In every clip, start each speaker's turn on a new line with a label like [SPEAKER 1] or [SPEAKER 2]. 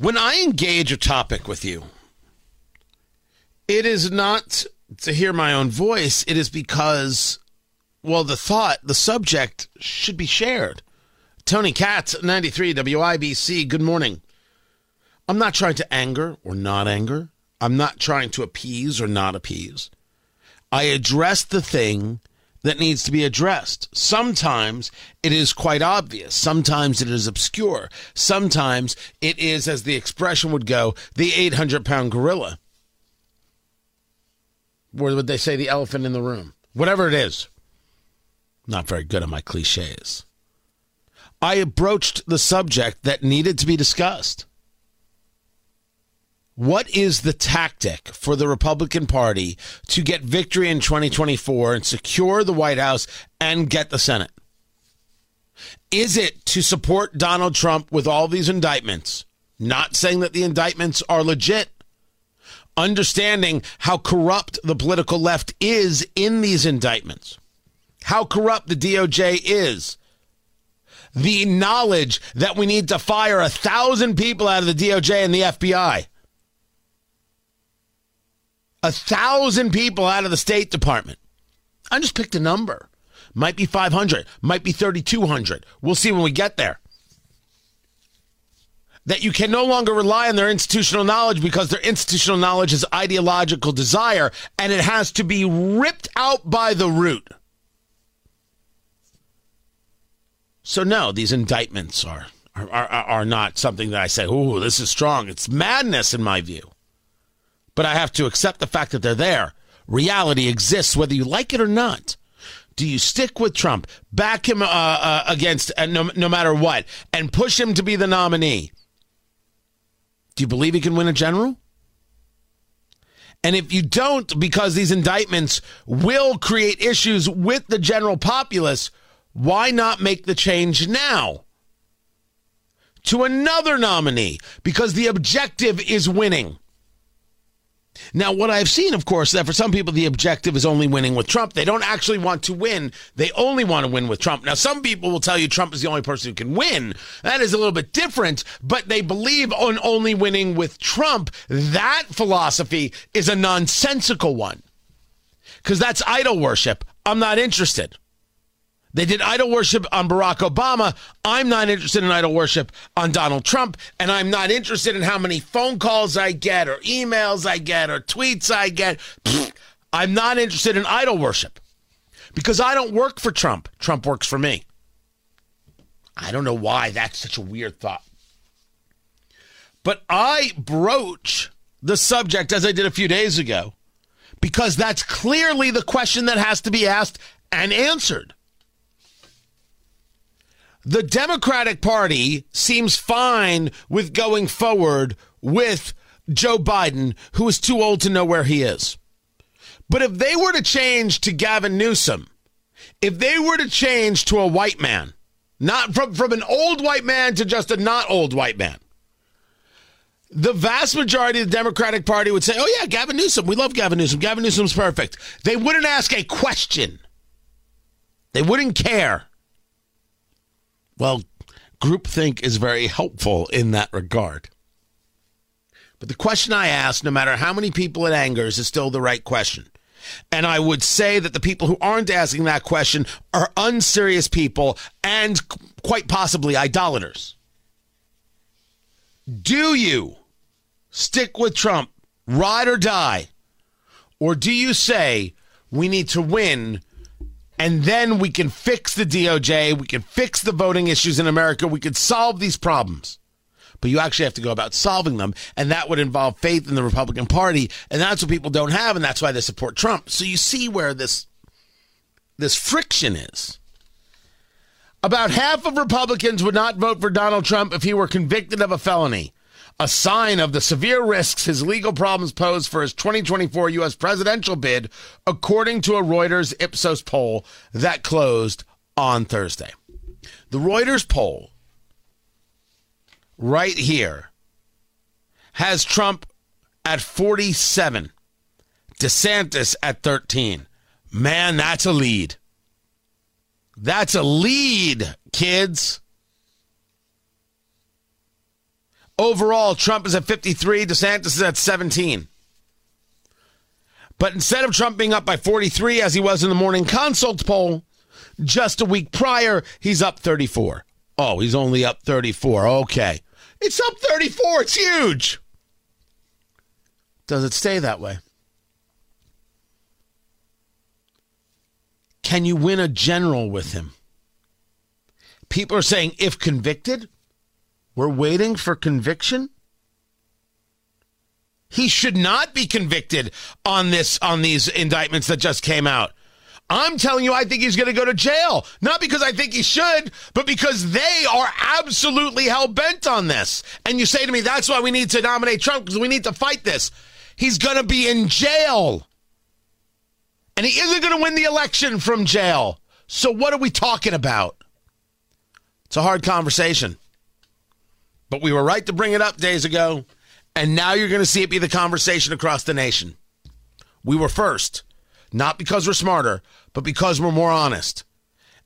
[SPEAKER 1] When I engage a topic with you, it is not to hear my own voice, it is because, well, the thought, the subject should be shared. Tony Katz, 93 WIBC, good morning. I'm not trying to anger or not anger. I'm not trying to appease or not appease. I address the thing that needs to be addressed. Sometimes it is quite obvious. Sometimes it is obscure. Sometimes it is, as the expression would go, the 800 pound gorilla. Or would they say the elephant in the room? Whatever it is. Not very good at my cliches. I broached the subject that needed to be discussed. What is the tactic for the Republican Party to get victory in 2024 and secure the White House and get the Senate? Is it to support Donald Trump with all these indictments? Not saying that the indictments are legit. Understanding how corrupt the political left is in these indictments, how corrupt the DOJ is, the knowledge that we need to fire a thousand people out of the DOJ and the FBI. A thousand people out of the State Department. I just picked a number. Might be 500, might be 3,200. We'll see when we get there. That you can no longer rely on their institutional knowledge because their institutional knowledge is ideological desire and it has to be ripped out by the root. So no, these indictments are are, are, are not something that I say, "Oh, this is strong." It's madness in my view. But I have to accept the fact that they're there. Reality exists whether you like it or not. Do you stick with Trump, back him uh, uh, against uh, no, no matter what, and push him to be the nominee? Do you believe he can win a general? And if you don't, because these indictments will create issues with the general populace, why not make the change now to another nominee? Because the objective is winning. Now, what I've seen, of course, that for some people the objective is only winning with Trump. They don't actually want to win. They only want to win with Trump. Now, some people will tell you Trump is the only person who can win. That is a little bit different, but they believe on only winning with Trump. That philosophy is a nonsensical one because that's idol worship. I'm not interested. They did idol worship on Barack Obama. I'm not interested in idol worship on Donald Trump. And I'm not interested in how many phone calls I get or emails I get or tweets I get. I'm not interested in idol worship because I don't work for Trump. Trump works for me. I don't know why that's such a weird thought. But I broach the subject as I did a few days ago because that's clearly the question that has to be asked and answered. The Democratic Party seems fine with going forward with Joe Biden, who is too old to know where he is. But if they were to change to Gavin Newsom, if they were to change to a white man, not from, from an old white man to just a not old white man, the vast majority of the Democratic Party would say, oh, yeah, Gavin Newsom. We love Gavin Newsom. Gavin Newsom's perfect. They wouldn't ask a question, they wouldn't care. Well, groupthink is very helpful in that regard. But the question I ask, no matter how many people it angers, is still the right question. And I would say that the people who aren't asking that question are unserious people and quite possibly idolaters. Do you stick with Trump, ride or die? Or do you say we need to win and then we can fix the DOJ, we can fix the voting issues in America, we could solve these problems. But you actually have to go about solving them, and that would involve faith in the Republican Party, and that's what people don't have, and that's why they support Trump. So you see where this this friction is. About half of Republicans would not vote for Donald Trump if he were convicted of a felony. A sign of the severe risks his legal problems pose for his 2024 U.S. presidential bid, according to a Reuters Ipsos poll that closed on Thursday. The Reuters poll, right here, has Trump at 47, DeSantis at 13. Man, that's a lead. That's a lead, kids. Overall, Trump is at 53, DeSantis is at 17. But instead of Trump being up by 43 as he was in the morning consult poll, just a week prior, he's up 34. Oh, he's only up 34. Okay. It's up 34. It's huge. Does it stay that way? Can you win a general with him? People are saying if convicted, we're waiting for conviction. He should not be convicted on this on these indictments that just came out. I'm telling you, I think he's going to go to jail. Not because I think he should, but because they are absolutely hell bent on this. And you say to me, that's why we need to nominate Trump because we need to fight this. He's going to be in jail. And he isn't going to win the election from jail. So what are we talking about? It's a hard conversation. But we were right to bring it up days ago. And now you're going to see it be the conversation across the nation. We were first, not because we're smarter, but because we're more honest.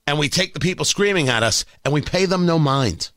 [SPEAKER 1] And we take the people screaming at us and we pay them no mind.